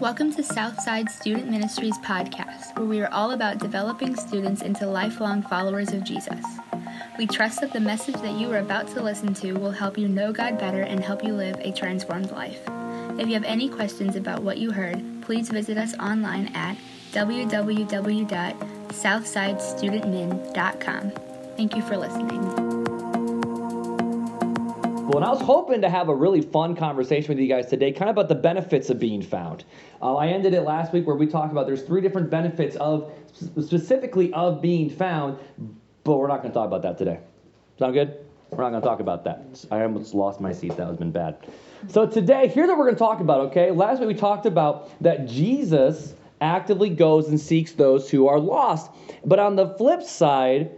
Welcome to Southside Student Ministries podcast, where we are all about developing students into lifelong followers of Jesus. We trust that the message that you are about to listen to will help you know God better and help you live a transformed life. If you have any questions about what you heard, please visit us online at www.southsidestudentmin.com. Thank you for listening. Well, and I was hoping to have a really fun conversation with you guys today, kind of about the benefits of being found. Uh, I ended it last week where we talked about there's three different benefits of specifically of being found, but we're not going to talk about that today. Sound good? We're not going to talk about that. I almost lost my seat. That has been bad. So today, here's what we're going to talk about. Okay, last week we talked about that Jesus actively goes and seeks those who are lost, but on the flip side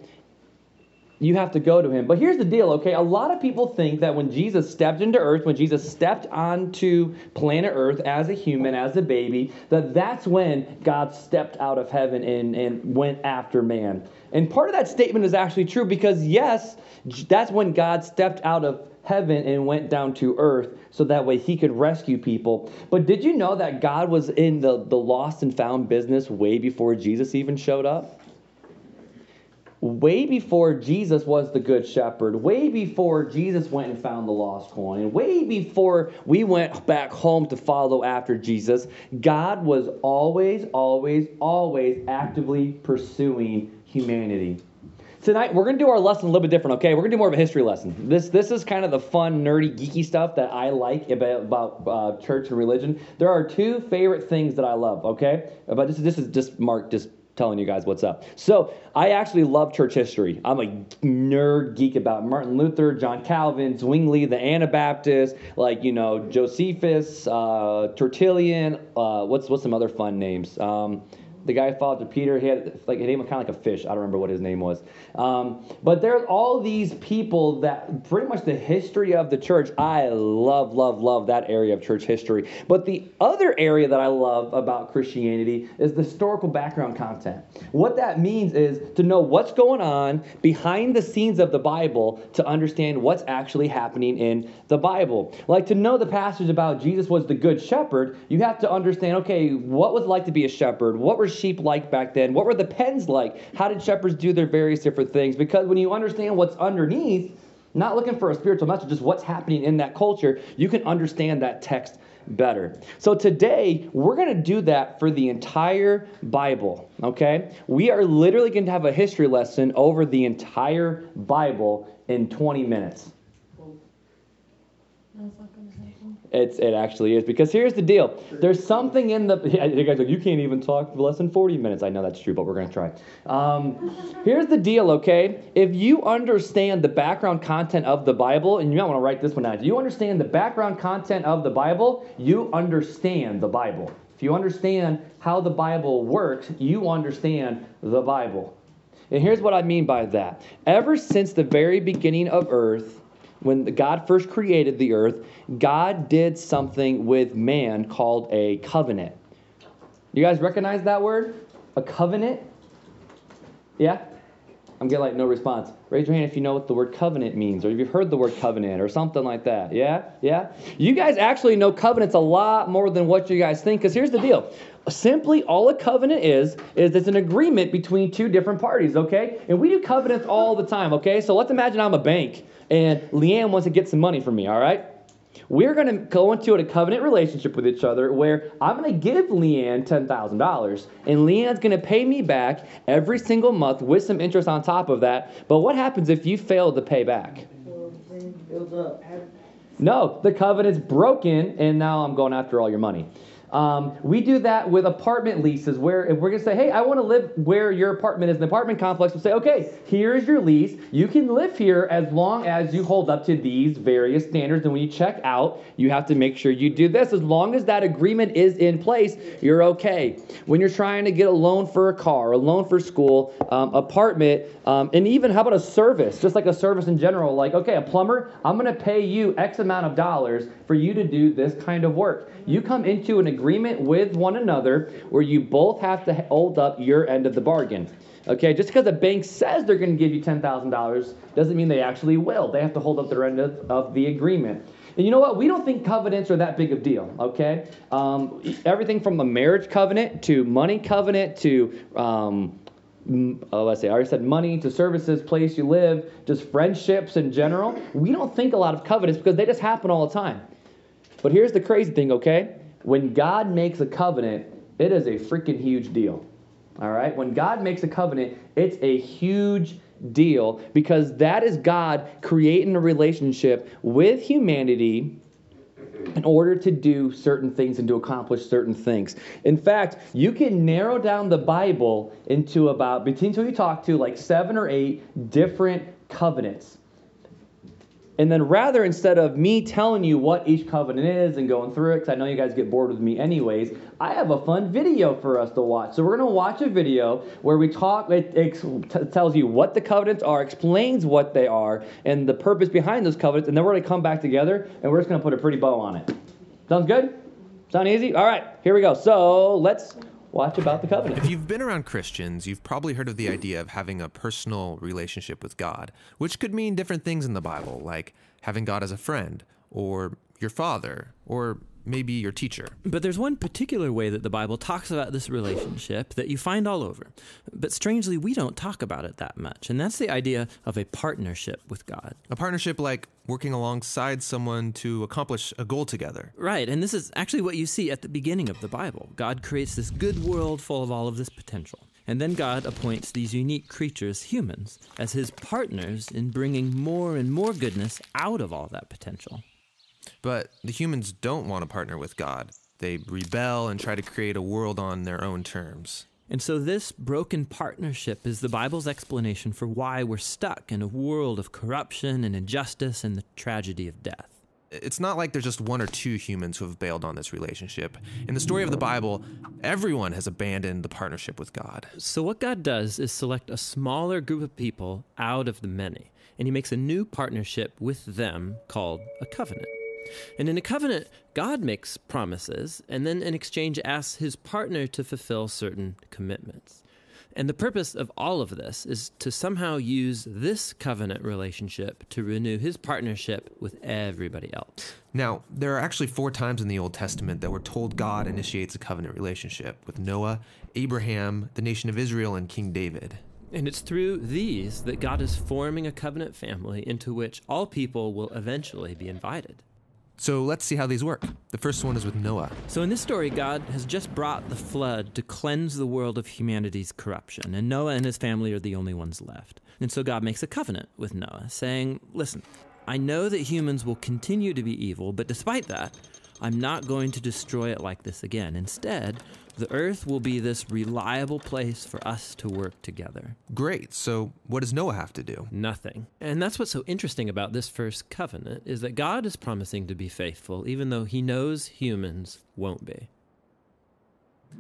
you have to go to him. But here's the deal, okay? A lot of people think that when Jesus stepped into earth, when Jesus stepped onto planet earth as a human, as a baby, that that's when God stepped out of heaven and, and went after man. And part of that statement is actually true because, yes, that's when God stepped out of heaven and went down to earth so that way he could rescue people. But did you know that God was in the, the lost and found business way before Jesus even showed up? Way before Jesus was the good shepherd, way before Jesus went and found the lost coin, and way before we went back home to follow after Jesus, God was always, always, always actively pursuing humanity. Tonight we're gonna do our lesson a little bit different, okay? We're gonna do more of a history lesson. This this is kind of the fun, nerdy, geeky stuff that I like about, about uh, church and religion. There are two favorite things that I love, okay? But this is this is just Mark just telling you guys what's up. So I actually love church history. I'm a nerd geek about Martin Luther, John Calvin, Zwingli, the Anabaptists, like you know Josephus, uh, Tertullian. Uh, what's what's some other fun names? Um, the guy followed Peter, he had like a name kind of like a fish. I don't remember what his name was. Um, but there's all these people that pretty much the history of the church. I love, love, love that area of church history. But the other area that I love about Christianity is the historical background content. What that means is to know what's going on behind the scenes of the Bible to understand what's actually happening in the Bible. Like to know the passage about Jesus was the good shepherd, you have to understand, okay, what was it like to be a shepherd? What were sheep like back then? What were the pens like? How did shepherds do their various different things? Because when you understand what's underneath, not looking for a spiritual message, just what's happening in that culture, you can understand that text better. So today, we're going to do that for the entire Bible, okay? We are literally going to have a history lesson over the entire Bible in 20 minutes. It's it actually is because here's the deal. There's something in the you guys like you can't even talk for less than 40 minutes. I know that's true, but we're gonna try. Um, here's the deal, okay? If you understand the background content of the Bible, and you might want to write this one down. If you understand the background content of the Bible, you understand the Bible. If you understand how the Bible works, you understand the Bible. And here's what I mean by that. Ever since the very beginning of earth, when God first created the earth, God did something with man called a covenant. You guys recognize that word? A covenant? Yeah? I'm getting like no response. Raise your hand if you know what the word covenant means, or if you've heard the word covenant, or something like that. Yeah? Yeah? You guys actually know covenants a lot more than what you guys think, because here's the deal. Simply, all a covenant is, is it's an agreement between two different parties, okay? And we do covenants all the time, okay? So let's imagine I'm a bank and Leanne wants to get some money from me, all right? We're going to go into a covenant relationship with each other where I'm going to give Leanne $10,000 and Leanne's going to pay me back every single month with some interest on top of that. But what happens if you fail to pay back? No, the covenant's broken and now I'm going after all your money. Um, we do that with apartment leases where if we're going to say, hey, I want to live where your apartment is, an apartment complex, we'll say, okay, here is your lease. You can live here as long as you hold up to these various standards. And when you check out, you have to make sure you do this. As long as that agreement is in place, you're okay. When you're trying to get a loan for a car, a loan for school, um, apartment, um, and even how about a service, just like a service in general, like, okay, a plumber, I'm going to pay you X amount of dollars for you to do this kind of work. You come into an agreement with one another where you both have to hold up your end of the bargain. Okay, just because a bank says they're going to give you $10,000 doesn't mean they actually will. They have to hold up their end of, of the agreement. And you know what? We don't think covenants are that big of a deal, okay? Um, everything from a marriage covenant to money covenant to, um, uh, let's say, I already said money to services, place you live, just friendships in general. We don't think a lot of covenants because they just happen all the time. But here's the crazy thing, okay? When God makes a covenant, it is a freaking huge deal. All right? When God makes a covenant, it's a huge deal because that is God creating a relationship with humanity in order to do certain things and to accomplish certain things. In fact, you can narrow down the Bible into about, between who you talk to, like seven or eight different covenants. And then rather instead of me telling you what each covenant is and going through it, because I know you guys get bored with me anyways, I have a fun video for us to watch. So we're going to watch a video where we talk, it, it t- tells you what the covenants are, explains what they are, and the purpose behind those covenants, and then we're going to come back together and we're just going to put a pretty bow on it. Sounds good? Sound easy? All right, here we go. So let's watch about the covenant. If you've been around Christians, you've probably heard of the idea of having a personal relationship with God, which could mean different things in the Bible, like having God as a friend, or your father, or maybe your teacher. But there's one particular way that the Bible talks about this relationship that you find all over. But strangely, we don't talk about it that much. And that's the idea of a partnership with God. A partnership like working alongside someone to accomplish a goal together. Right. And this is actually what you see at the beginning of the Bible. God creates this good world full of all of this potential. And then God appoints these unique creatures, humans, as his partners in bringing more and more goodness out of all that potential. But the humans don't want to partner with God. They rebel and try to create a world on their own terms. And so, this broken partnership is the Bible's explanation for why we're stuck in a world of corruption and injustice and the tragedy of death. It's not like there's just one or two humans who have bailed on this relationship. In the story of the Bible, everyone has abandoned the partnership with God. So, what God does is select a smaller group of people out of the many, and He makes a new partnership with them called a covenant. And in a covenant, God makes promises and then in exchange asks his partner to fulfill certain commitments. And the purpose of all of this is to somehow use this covenant relationship to renew his partnership with everybody else. Now, there are actually four times in the Old Testament that we're told God initiates a covenant relationship with Noah, Abraham, the nation of Israel, and King David. And it's through these that God is forming a covenant family into which all people will eventually be invited. So let's see how these work. The first one is with Noah. So in this story, God has just brought the flood to cleanse the world of humanity's corruption, and Noah and his family are the only ones left. And so God makes a covenant with Noah, saying, Listen, I know that humans will continue to be evil, but despite that, I'm not going to destroy it like this again. Instead, the earth will be this reliable place for us to work together. Great. So, what does Noah have to do? Nothing. And that's what's so interesting about this first covenant is that God is promising to be faithful even though he knows humans won't be.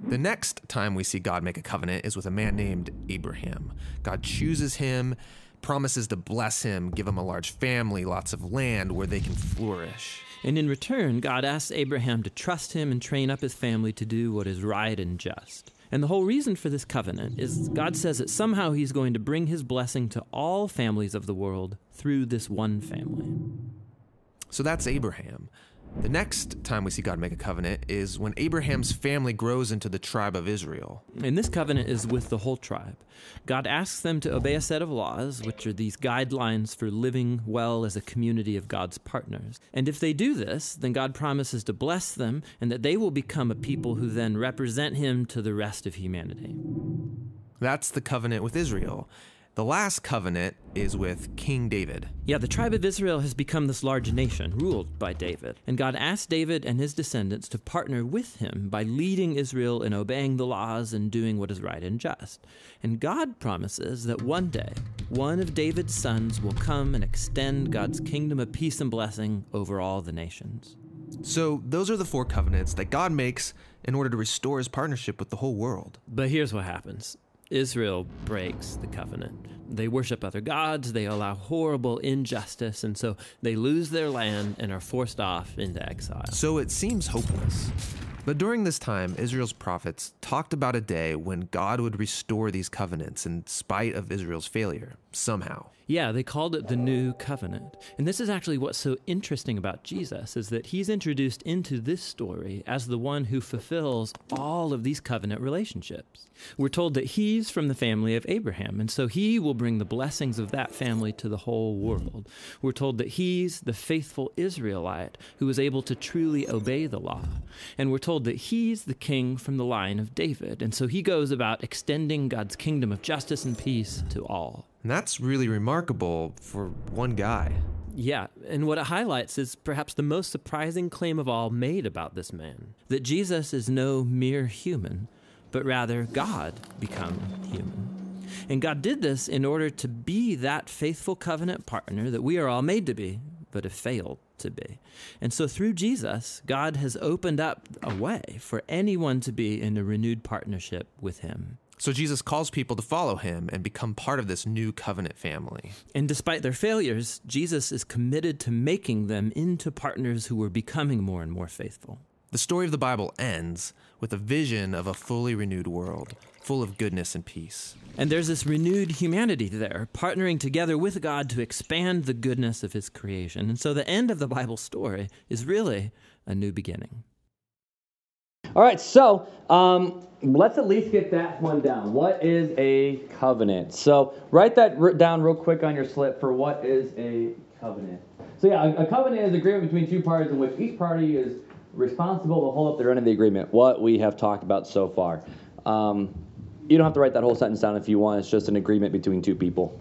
The next time we see God make a covenant is with a man named Abraham. God chooses him, promises to bless him, give him a large family, lots of land where they can flourish. And in return, God asks Abraham to trust him and train up his family to do what is right and just. And the whole reason for this covenant is God says that somehow he's going to bring his blessing to all families of the world through this one family. So that's Abraham. The next time we see God make a covenant is when Abraham's family grows into the tribe of Israel. And this covenant is with the whole tribe. God asks them to obey a set of laws, which are these guidelines for living well as a community of God's partners. And if they do this, then God promises to bless them and that they will become a people who then represent Him to the rest of humanity. That's the covenant with Israel. The last covenant is with King David. Yeah, the tribe of Israel has become this large nation ruled by David. And God asked David and his descendants to partner with him by leading Israel in obeying the laws and doing what is right and just. And God promises that one day, one of David's sons will come and extend God's kingdom of peace and blessing over all the nations. So, those are the four covenants that God makes in order to restore his partnership with the whole world. But here's what happens Israel breaks the covenant. They worship other gods, they allow horrible injustice, and so they lose their land and are forced off into exile. So it seems hopeless. But during this time, Israel's prophets talked about a day when God would restore these covenants in spite of Israel's failure, somehow. Yeah, they called it the New Covenant. And this is actually what's so interesting about Jesus is that he's introduced into this story as the one who fulfills all of these covenant relationships. We're told that he's from the family of Abraham, and so he will bring the blessings of that family to the whole world. We're told that he's the faithful Israelite who was able to truly obey the law. And we're told that he's the king from the line of David, and so he goes about extending God's kingdom of justice and peace to all. And that's really remarkable for one guy. Yeah, and what it highlights is perhaps the most surprising claim of all made about this man that Jesus is no mere human, but rather God become human. And God did this in order to be that faithful covenant partner that we are all made to be, but have failed to be. And so through Jesus, God has opened up a way for anyone to be in a renewed partnership with Him. So Jesus calls people to follow him and become part of this new covenant family. And despite their failures, Jesus is committed to making them into partners who are becoming more and more faithful. The story of the Bible ends with a vision of a fully renewed world, full of goodness and peace. And there's this renewed humanity there, partnering together with God to expand the goodness of his creation. And so the end of the Bible story is really a new beginning. All right, so um, let's at least get that one down. What is a covenant? So write that down real quick on your slip for what is a covenant. So yeah, a, covenant is an agreement between two parties in which each party is responsible to hold up their end of the agreement. What we have talked about so far. Um, you don't have to write that whole sentence down if you want. It's just an agreement between two people,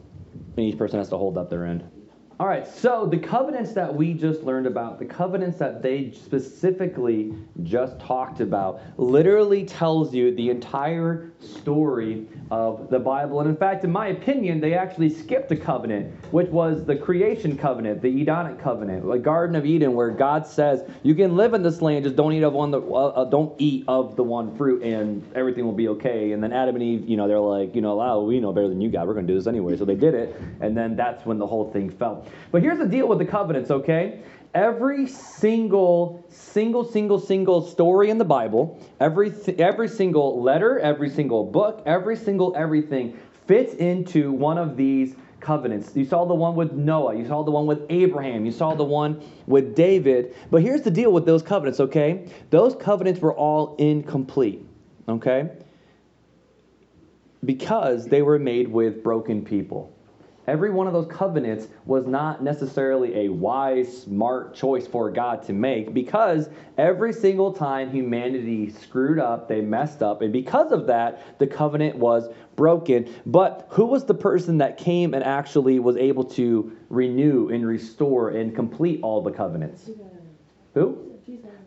and each person has to hold up their end. All right, so the covenants that we just learned about, the covenants that they specifically just talked about, literally tells you the entire story of the Bible. And in fact, in my opinion, they actually skipped a covenant, which was the creation covenant, the Edenic covenant, the Garden of Eden, where God says, "You can live in this land, just don't eat of one, the, uh, uh, don't eat of the one fruit, and everything will be okay." And then Adam and Eve, you know, they're like, "You know, wow, we know better than you, God. We're going to do this anyway." So they did it, and then that's when the whole thing fell. But here's the deal with the covenants, okay? every single single single single story in the bible every every single letter every single book every single everything fits into one of these covenants. You saw the one with noah. You saw the one with abraham. You saw the one with david. But here's the deal with those covenants okay? Those covenants were all incomplete okay? Because they were made with broken people Every one of those covenants was not necessarily a wise, smart choice for God to make because every single time humanity screwed up, they messed up, and because of that, the covenant was broken. But who was the person that came and actually was able to renew and restore and complete all the covenants? Who?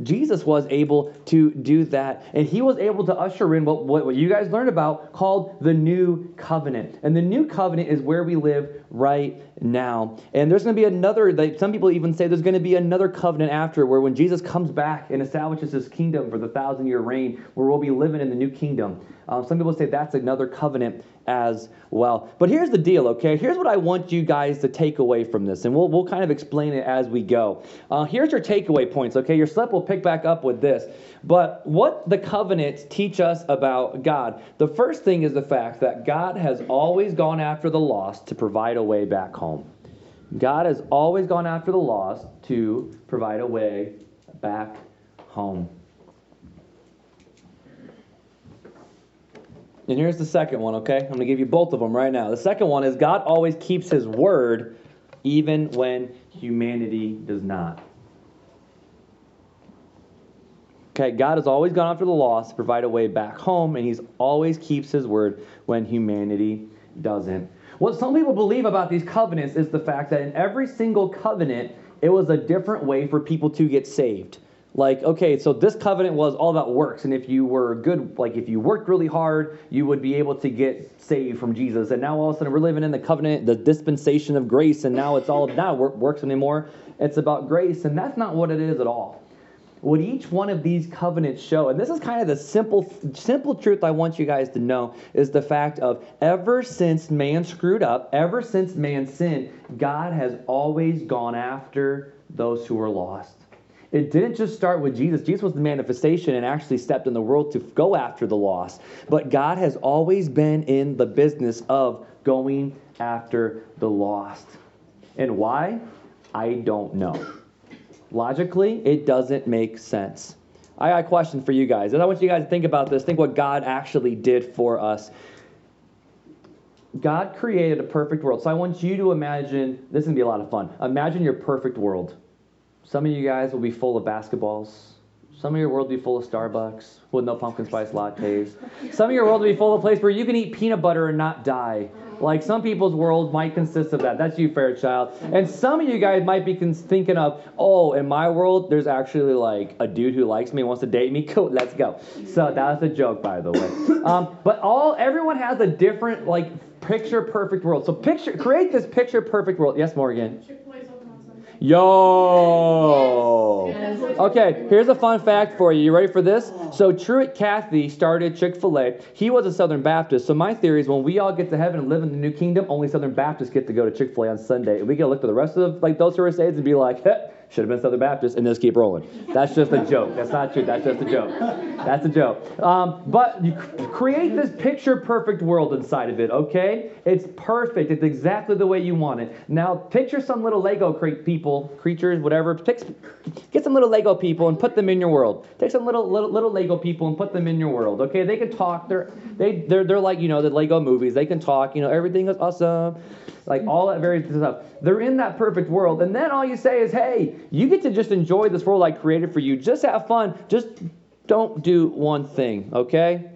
Jesus was able to do that. And he was able to usher in what, what, what, you guys learned about called the new covenant. And the new covenant is where we live right now. And there's going to be another, like, some people even say there's going to be another covenant after where when Jesus comes back and establishes his kingdom for the thousand year reign, where we'll be living in the new kingdom. Um, some people say that's another covenant as well. But here's the deal, okay? Here's what I want you guys to take away from this, and we'll, we'll kind of explain it as we go. Uh, here's your takeaway points, okay? Your slip will pick back up with this. But what the covenants teach us about God, the first thing is the fact that God has always gone after the lost to provide a way back home. God has always gone after the lost to provide a way back home. And here's the second one, okay? I'm going to give you both of them right now. The second one is God always keeps his word even when humanity does not. Okay, God has always gone after the lost to provide a way back home, and He's always keeps His word when humanity doesn't. What some people believe about these covenants is the fact that in every single covenant, it was a different way for people to get saved. Like okay so this covenant was all about works and if you were good like if you worked really hard you would be able to get saved from jesus. And now all of a sudden we're living in the covenant the dispensation of grace and now it's all now works anymore. It's about grace and that's not what it is at all what each one of these covenants show and this is kind of the simple simple truth i want you guys to know is the fact of ever since man screwed up ever since man sinned god has always gone after those who are lost It didn't just start with Jesus. Jesus was the manifestation and actually stepped in the world to go after the lost. But God has always been in the business of going after the lost. And why? I don't know. Logically, it doesn't make sense. I got a question for you guys. And I want you guys to think about this. Think what God actually did for us. God created a perfect world. So I want you to imagine this is going to be a lot of fun. Imagine your perfect world. Some of you guys will be full of basketballs. Some of your world will be full of Starbucks with no pumpkin spice lattes. Some of your world will be full of a place where you can eat peanut butter and not die. Like some people's world might consist of that. That's you, Fairchild. And some of you guys might be thinking of, oh, in my world, there's actually like a dude who likes me, wants to date me. Cool, let's go. So that was a joke, by the way. Um, but all everyone has a different like picture perfect world. So picture create this picture perfect world. Yes, Morgan. Yo! Okay, here's a fun fact for you. You ready for this? So Truett Cathy started Chick fil A. He was a Southern Baptist. So my theory is when we all get to heaven and live in the new kingdom, only Southern Baptists get to go to Chick fil A on Sunday. And we get to look to the rest of like those who are saved and be like, should have been Southern Baptist, and just keep rolling. That's just a joke. That's not true. That's just a joke. That's a joke. Um, but you create this picture perfect world inside of it, okay? It's perfect. It's exactly the way you want it. Now, picture some little Lego cre- people, creatures, whatever. Pick, get some little Lego people and put them in your world. Take some little, little little Lego people and put them in your world, okay? They can talk. They're they they're, they're like you know the Lego movies. They can talk. You know everything is awesome like all that various stuff. They're in that perfect world. And then all you say is, hey, you get to just enjoy this world I created for you. Just have fun. Just don't do one thing, okay?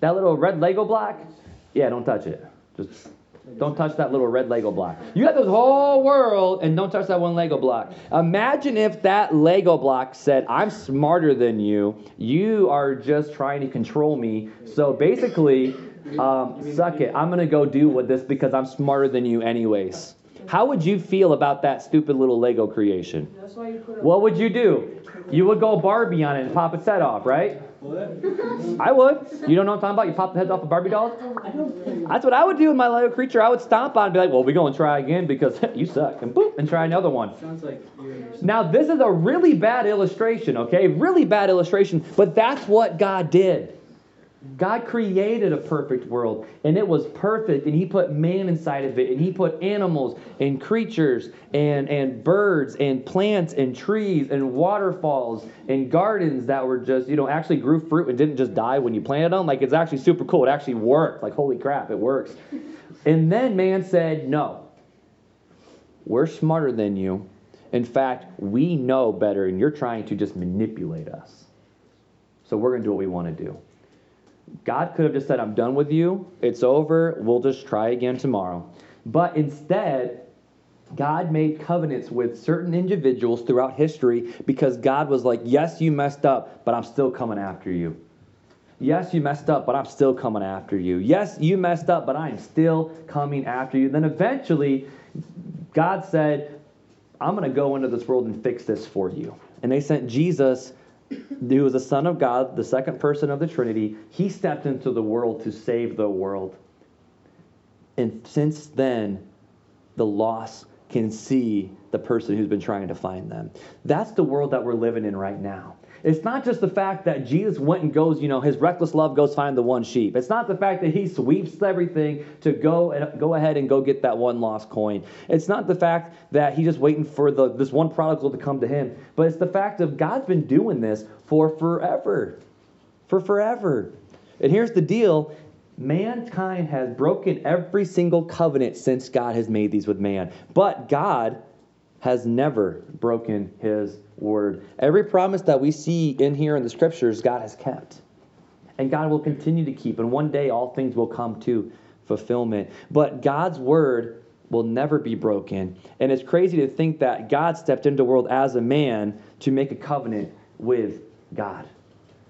That little red Lego block, yeah, don't touch it. Just don't touch that little red Lego block. You got this whole world and don't touch that one Lego block. Imagine if that Lego block said, I'm smarter than you. You are just trying to control me. So basically, um, suck it. I'm going to go do with this because I'm smarter than you, anyways. How would you feel about that stupid little Lego creation? What would you do? You would go Barbie on it and pop its head off, right? I would. You don't know what I'm talking about? You pop the heads off of Barbie dolls? That's what I would do with my Lego creature. I would stomp on it and be like, well, we're going to try again because you suck. And boop, and try another one. Sounds like now, this is a really bad illustration, okay? Really bad illustration, but that's what God did. God created a perfect world, and it was perfect, and He put man inside of it, and He put animals and creatures and, and birds and plants and trees and waterfalls and gardens that were just, you know, actually grew fruit and didn't just die when you planted them. Like, it's actually super cool. It actually worked. Like, holy crap, it works. And then man said, No, we're smarter than you. In fact, we know better, and you're trying to just manipulate us. So we're going to do what we want to do. God could have just said, I'm done with you. It's over. We'll just try again tomorrow. But instead, God made covenants with certain individuals throughout history because God was like, Yes, you messed up, but I'm still coming after you. Yes, you messed up, but I'm still coming after you. Yes, you messed up, but I'm still coming after you. Then eventually, God said, I'm going to go into this world and fix this for you. And they sent Jesus who was the Son of God, the second person of the Trinity, he stepped into the world to save the world. And since then, the lost can see the person who's been trying to find them. That's the world that we're living in right now. It's not just the fact that Jesus went and goes, you know, his reckless love goes find the one sheep. It's not the fact that he sweeps everything to go and go ahead and go get that one lost coin. It's not the fact that he's just waiting for the this one prodigal to come to him. But it's the fact of God's been doing this for forever. For forever. And here's the deal mankind has broken every single covenant since God has made these with man. But God has never broken his word. Every promise that we see in here in the scriptures, God has kept. And God will continue to keep. And one day all things will come to fulfillment. But God's word will never be broken. And it's crazy to think that God stepped into the world as a man to make a covenant with God.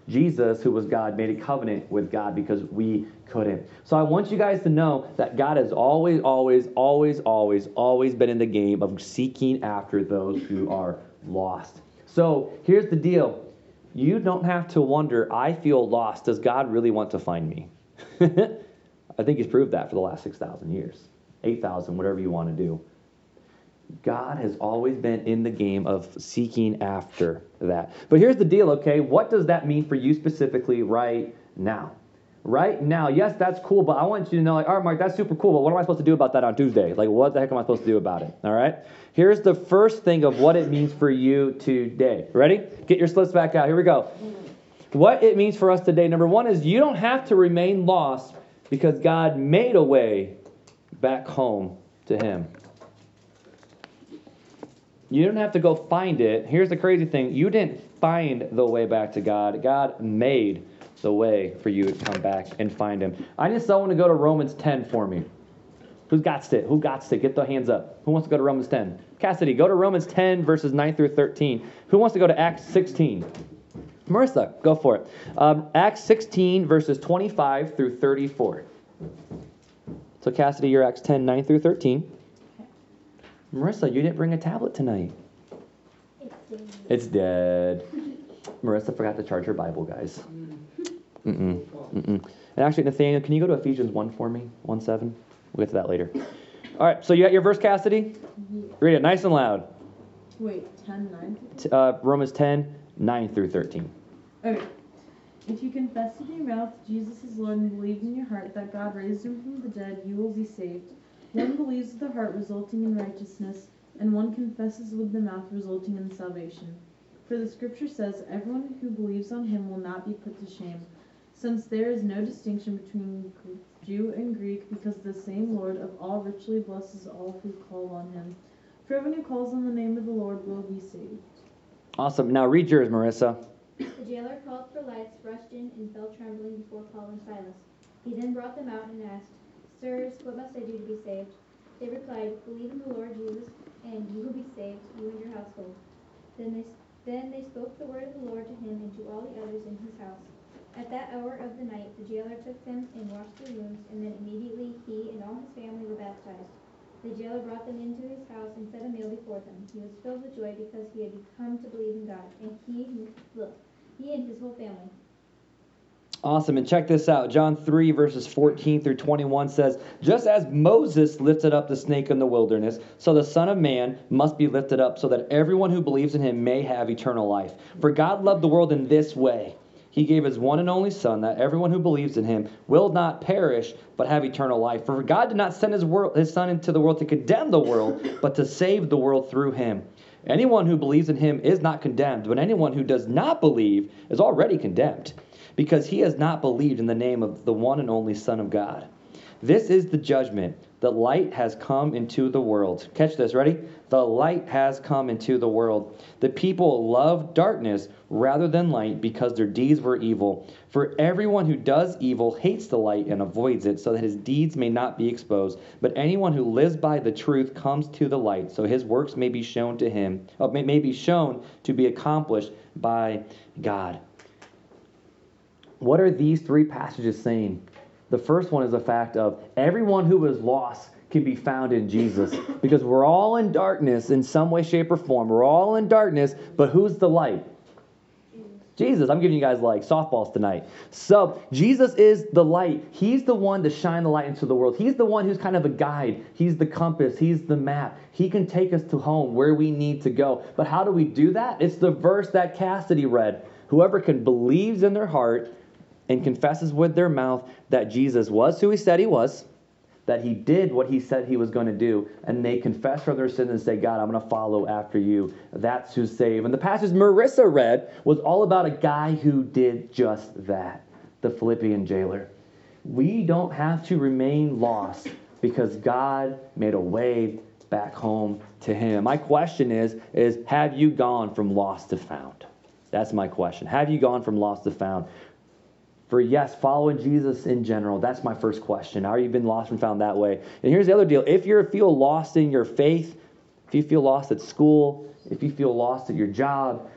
Jesus, who was God, made a covenant with God because we couldn't. So I want you guys to know that God has always, always, always, always, always been in the game of seeking after those who are lost. So here's the deal you don't have to wonder, I feel lost. Does God really want to find me? I think He's proved that for the last 6,000 years, 8,000, whatever you want to do. God has always been in the game of seeking after that. But here's the deal, okay? What does that mean for you specifically right now? Right now, yes, that's cool, but I want you to know, like, all right, Mark, that's super cool, but what am I supposed to do about that on Tuesday? Like, what the heck am I supposed to do about it? All right? Here's the first thing of what it means for you today. Ready? Get your slips back out. Here we go. What it means for us today, number one, is you don't have to remain lost because God made a way back home to Him. You don't have to go find it. Here's the crazy thing you didn't find the way back to God, God made the way for you to come back and find Him. I need someone to go to Romans 10 for me. Who's got it? Who got it? Get the hands up. Who wants to go to Romans 10? Cassidy, go to Romans 10, verses 9 through 13. Who wants to go to Acts 16? Marissa, go for it. Um, Acts 16, verses 25 through 34. So, Cassidy, you're Acts 10, 9 through 13. Marissa, you didn't bring a tablet tonight. It's dead. Marissa forgot to charge her Bible, guys. Mm-mm. Mm-mm. And actually, Nathaniel, can you go to Ephesians 1 for me? 1 7? We'll get to that later. All right, so you got your verse, Cassidy? Read it nice and loud. Wait, 10, 9? Uh, Romans 10, 9 through 13. Okay. If you confess with your mouth Jesus is Lord and believe in your heart that God raised him from the dead, you will be saved. One believes with the heart, resulting in righteousness, and one confesses with the mouth, resulting in salvation. For the scripture says, Everyone who believes on him will not be put to shame, since there is no distinction between Jew and Greek, because the same Lord of all richly blesses all who call on him. For everyone who calls on the name of the Lord will be saved. Awesome. Now read yours, Marissa. The jailer called for lights, rushed in, and fell trembling before Paul and Silas. He then brought them out and asked, Sirs, what must I do to be saved? They replied, Believe in the Lord Jesus, and you will be saved, you and your household. Then they, then they spoke the word of the Lord to him and to all the others in his house. At that hour of the night, the jailer took them and washed their wounds, and then immediately he and all his family were baptized. The jailer brought them into his house and set a meal before them. He was filled with joy because he had come to believe in God, and he, look, he and his whole family. Awesome. And check this out. John 3, verses 14 through 21 says, Just as Moses lifted up the snake in the wilderness, so the Son of Man must be lifted up, so that everyone who believes in him may have eternal life. For God loved the world in this way. He gave his one and only Son, that everyone who believes in him will not perish, but have eternal life. For God did not send his, world, his Son into the world to condemn the world, but to save the world through him. Anyone who believes in him is not condemned, but anyone who does not believe is already condemned because he has not believed in the name of the one and only Son of God. This is the judgment. The light has come into the world. Catch this, ready? The light has come into the world. The people love darkness rather than light because their deeds were evil. For everyone who does evil hates the light and avoids it, so that his deeds may not be exposed. But anyone who lives by the truth comes to the light, so his works may be shown to him, uh, may, may be shown to be accomplished by God. What are these three passages saying? The first one is a fact of everyone who is lost can be found in Jesus because we're all in darkness in some way, shape, or form. We're all in darkness, but who's the light? Jesus. I'm giving you guys like softballs tonight. So, Jesus is the light. He's the one to shine the light into the world. He's the one who's kind of a guide. He's the compass. He's the map. He can take us to home where we need to go. But how do we do that? It's the verse that Cassidy read. Whoever can believes in their heart and confesses with their mouth that Jesus was who he said he was, that he did what he said he was going to do, and they confess for their sins and say, God, I'm going to follow after you. That's who's saved. And the passage Marissa read was all about a guy who did just that the Philippian jailer. We don't have to remain lost because God made a way back home to him. My question is is have you gone from lost to found? That's my question. Have you gone from lost to found? For yes, following Jesus in general, that's my first question. Are you been lost and found that way? And here's the other deal. If you feel lost in your faith, if you feel lost at school, if you feel lost at your job,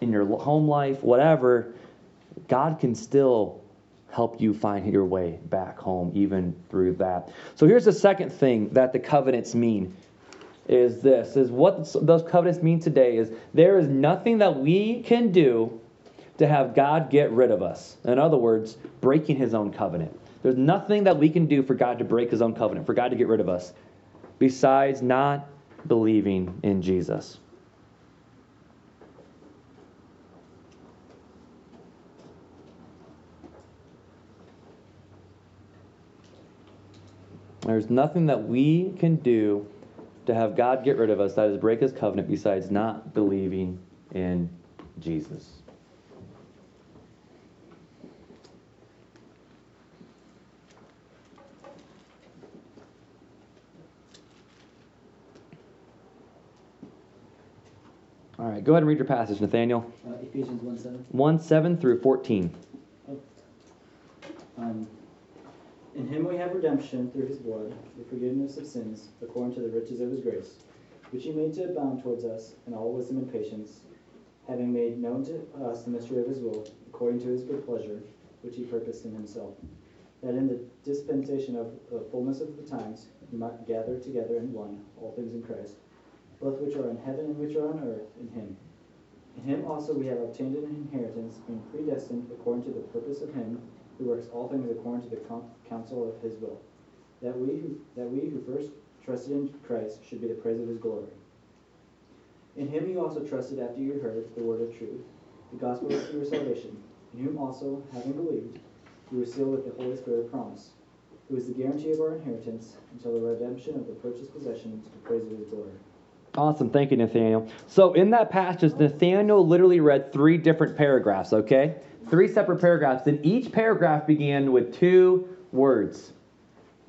in your home life, whatever, God can still help you find your way back home even through that. So here's the second thing that the covenants mean is this is what those covenants mean today is there is nothing that we can do to have God get rid of us. In other words, breaking his own covenant. There's nothing that we can do for God to break his own covenant, for God to get rid of us, besides not believing in Jesus. There's nothing that we can do to have God get rid of us, that is, break his covenant, besides not believing in Jesus. All right, go ahead and read your passage, Nathaniel. Uh, Ephesians 1 7. 1 7 through 14. Um, in him we have redemption through his blood, the forgiveness of sins, according to the riches of his grace, which he made to abound towards us in all wisdom and patience, having made known to us the mystery of his will, according to his good pleasure, which he purposed in himself, that in the dispensation of the fullness of the times he might gather together in one all things in Christ, both which are in heaven and which are on earth in him. In him also we have obtained an inheritance, being predestined according to the purpose of him who works all things according to the counsel of his will, that we who, that we who first trusted in Christ should be the praise of his glory. In him you also trusted after you heard the word of truth, the gospel of your salvation, in whom also, having believed, you were sealed with the Holy Spirit of promise, who is the guarantee of our inheritance until the redemption of the purchased possession to the praise of his glory. Awesome. Thank you, Nathaniel. So, in that passage, Nathaniel literally read three different paragraphs, okay? Three separate paragraphs. And each paragraph began with two words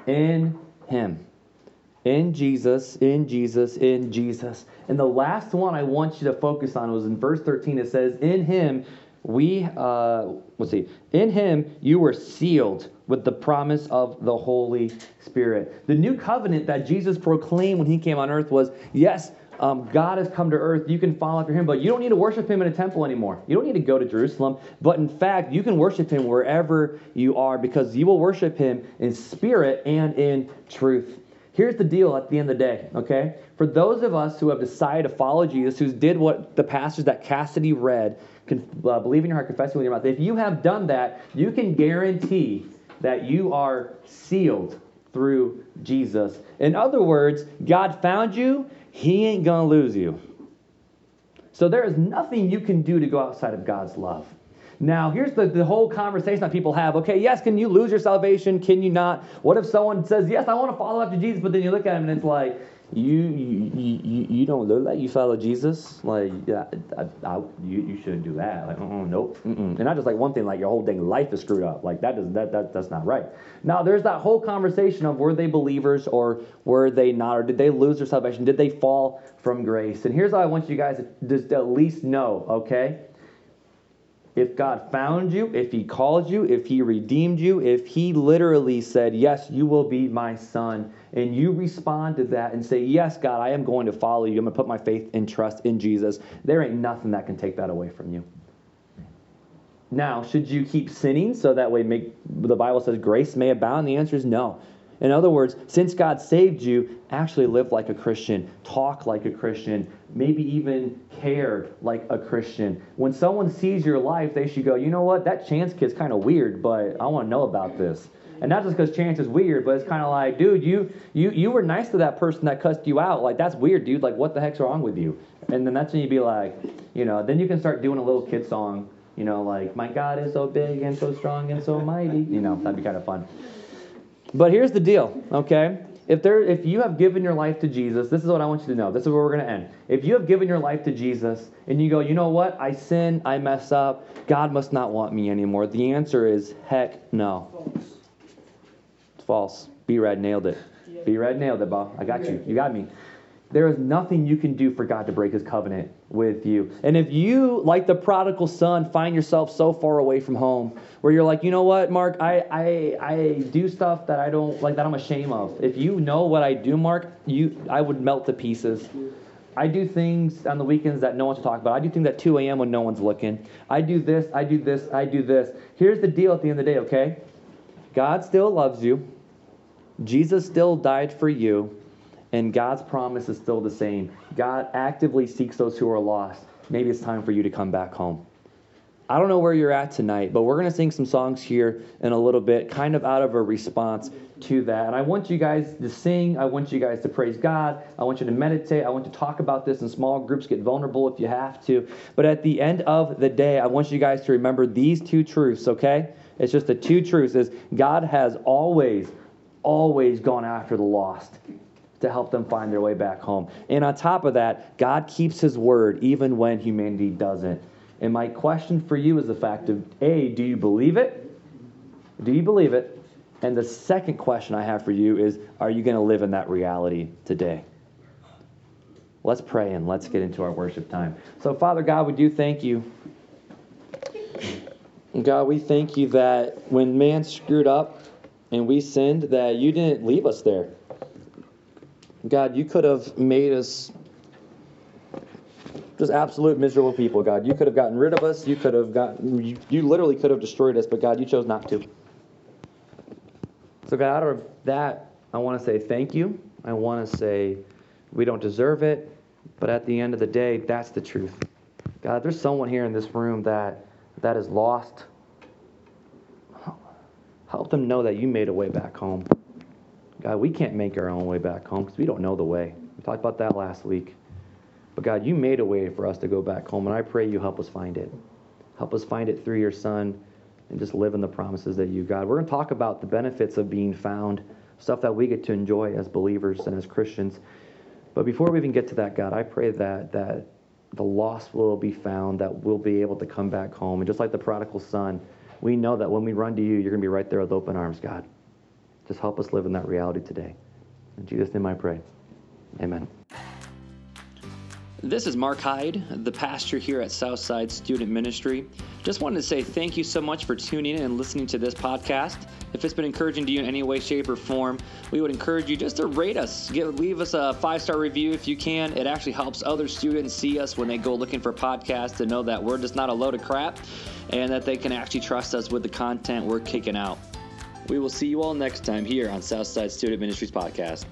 In Him. In Jesus, in Jesus, in Jesus. And the last one I want you to focus on was in verse 13. It says, In Him we, uh, let's see, in Him you were sealed with the promise of the Holy Spirit. The new covenant that Jesus proclaimed when he came on earth was yes, um, God has come to earth. You can follow after him, but you don't need to worship him in a temple anymore. You don't need to go to Jerusalem. But in fact, you can worship him wherever you are because you will worship him in spirit and in truth. Here's the deal at the end of the day, okay? For those of us who have decided to follow Jesus, who did what the passage that Cassidy read, can, uh, believe in your heart, confessing with your mouth, if you have done that, you can guarantee that you are sealed through Jesus. In other words, God found you, He ain't to lose you. So there is nothing you can do to go outside of God's love. Now, here's the, the whole conversation that people have. Okay, yes, can you lose your salvation? Can you not? What if someone says, Yes, I want to follow after Jesus, but then you look at him and it's like, you you, you, you don't look like you follow Jesus. Like, yeah, I, I, you, you shouldn't do that. Like, nope. Mm-mm. And not just like one thing, like your whole dang life is screwed up. Like, that, does, that, that that's not right. Now, there's that whole conversation of were they believers or were they not? Or did they lose their salvation? Did they fall from grace? And here's how I want you guys to just at least know, okay? If God found you, if He called you, if He redeemed you, if He literally said, Yes, you will be my son, and you respond to that and say, Yes, God, I am going to follow you, I'm going to put my faith and trust in Jesus, there ain't nothing that can take that away from you. Now, should you keep sinning so that way make the Bible says grace may abound? The answer is no. In other words, since God saved you, actually live like a Christian, talk like a Christian, maybe even care like a Christian. When someone sees your life, they should go, you know what, that chance kid's kind of weird, but I want to know about this. And not just because chance is weird, but it's kind of like, dude, you you you were nice to that person that cussed you out. Like that's weird, dude. Like what the heck's wrong with you? And then that's when you'd be like, you know, then you can start doing a little kid song, you know, like my God is so big and so strong and so mighty. You know, that'd be kind of fun. But here's the deal, okay? If there if you have given your life to Jesus, this is what I want you to know. This is where we're going to end. If you have given your life to Jesus and you go, "You know what? I sin, I mess up. God must not want me anymore." The answer is heck no. It's false. B Red nailed it. B Red nailed it, Bob. I got you. You got me. There is nothing you can do for God to break his covenant with you. And if you, like the prodigal son, find yourself so far away from home where you're like, you know what, Mark, I, I, I do stuff that I don't like that I'm ashamed of. If you know what I do, Mark, you I would melt to pieces. I do things on the weekends that no one's talking about. I do things at 2 a.m. when no one's looking. I do this, I do this, I do this. Here's the deal at the end of the day, okay? God still loves you. Jesus still died for you and God's promise is still the same. God actively seeks those who are lost. Maybe it's time for you to come back home. I don't know where you're at tonight, but we're going to sing some songs here in a little bit, kind of out of a response to that. And I want you guys to sing. I want you guys to praise God. I want you to meditate. I want to talk about this in small groups, get vulnerable if you have to. But at the end of the day, I want you guys to remember these two truths, okay? It's just the two truths is God has always, always gone after the lost to help them find their way back home. And on top of that, God keeps his word even when humanity doesn't. And my question for you is the fact of A, do you believe it? Do you believe it? And the second question I have for you is are you going to live in that reality today? Let's pray and let's get into our worship time. So, Father God, we do thank you. God, we thank you that when man screwed up and we sinned, that you didn't leave us there. God, you could have made us just absolute miserable people, God. You could have gotten rid of us. You could have gotten, you, you literally could have destroyed us, but God, you chose not to. So, God, out of that, I want to say thank you. I want to say we don't deserve it, but at the end of the day, that's the truth. God, there's someone here in this room that that is lost. Help them know that you made a way back home. God, we can't make our own way back home because we don't know the way. We talked about that last week. But God, you made a way for us to go back home, and I pray you help us find it. Help us find it through your Son and just live in the promises that you, God. We're going to talk about the benefits of being found, stuff that we get to enjoy as believers and as Christians. But before we even get to that, God, I pray that that the lost will be found, that we'll be able to come back home. And just like the prodigal son, we know that when we run to you, you're going to be right there with open arms, God. Just help us live in that reality today. In Jesus' name I pray. Amen. This is Mark Hyde, the pastor here at Southside Student Ministry. Just wanted to say thank you so much for tuning in and listening to this podcast. If it's been encouraging to you in any way, shape, or form, we would encourage you just to rate us. Give, leave us a five star review if you can. It actually helps other students see us when they go looking for podcasts to know that we're just not a load of crap and that they can actually trust us with the content we're kicking out. We will see you all next time here on Southside Student Ministries Podcast.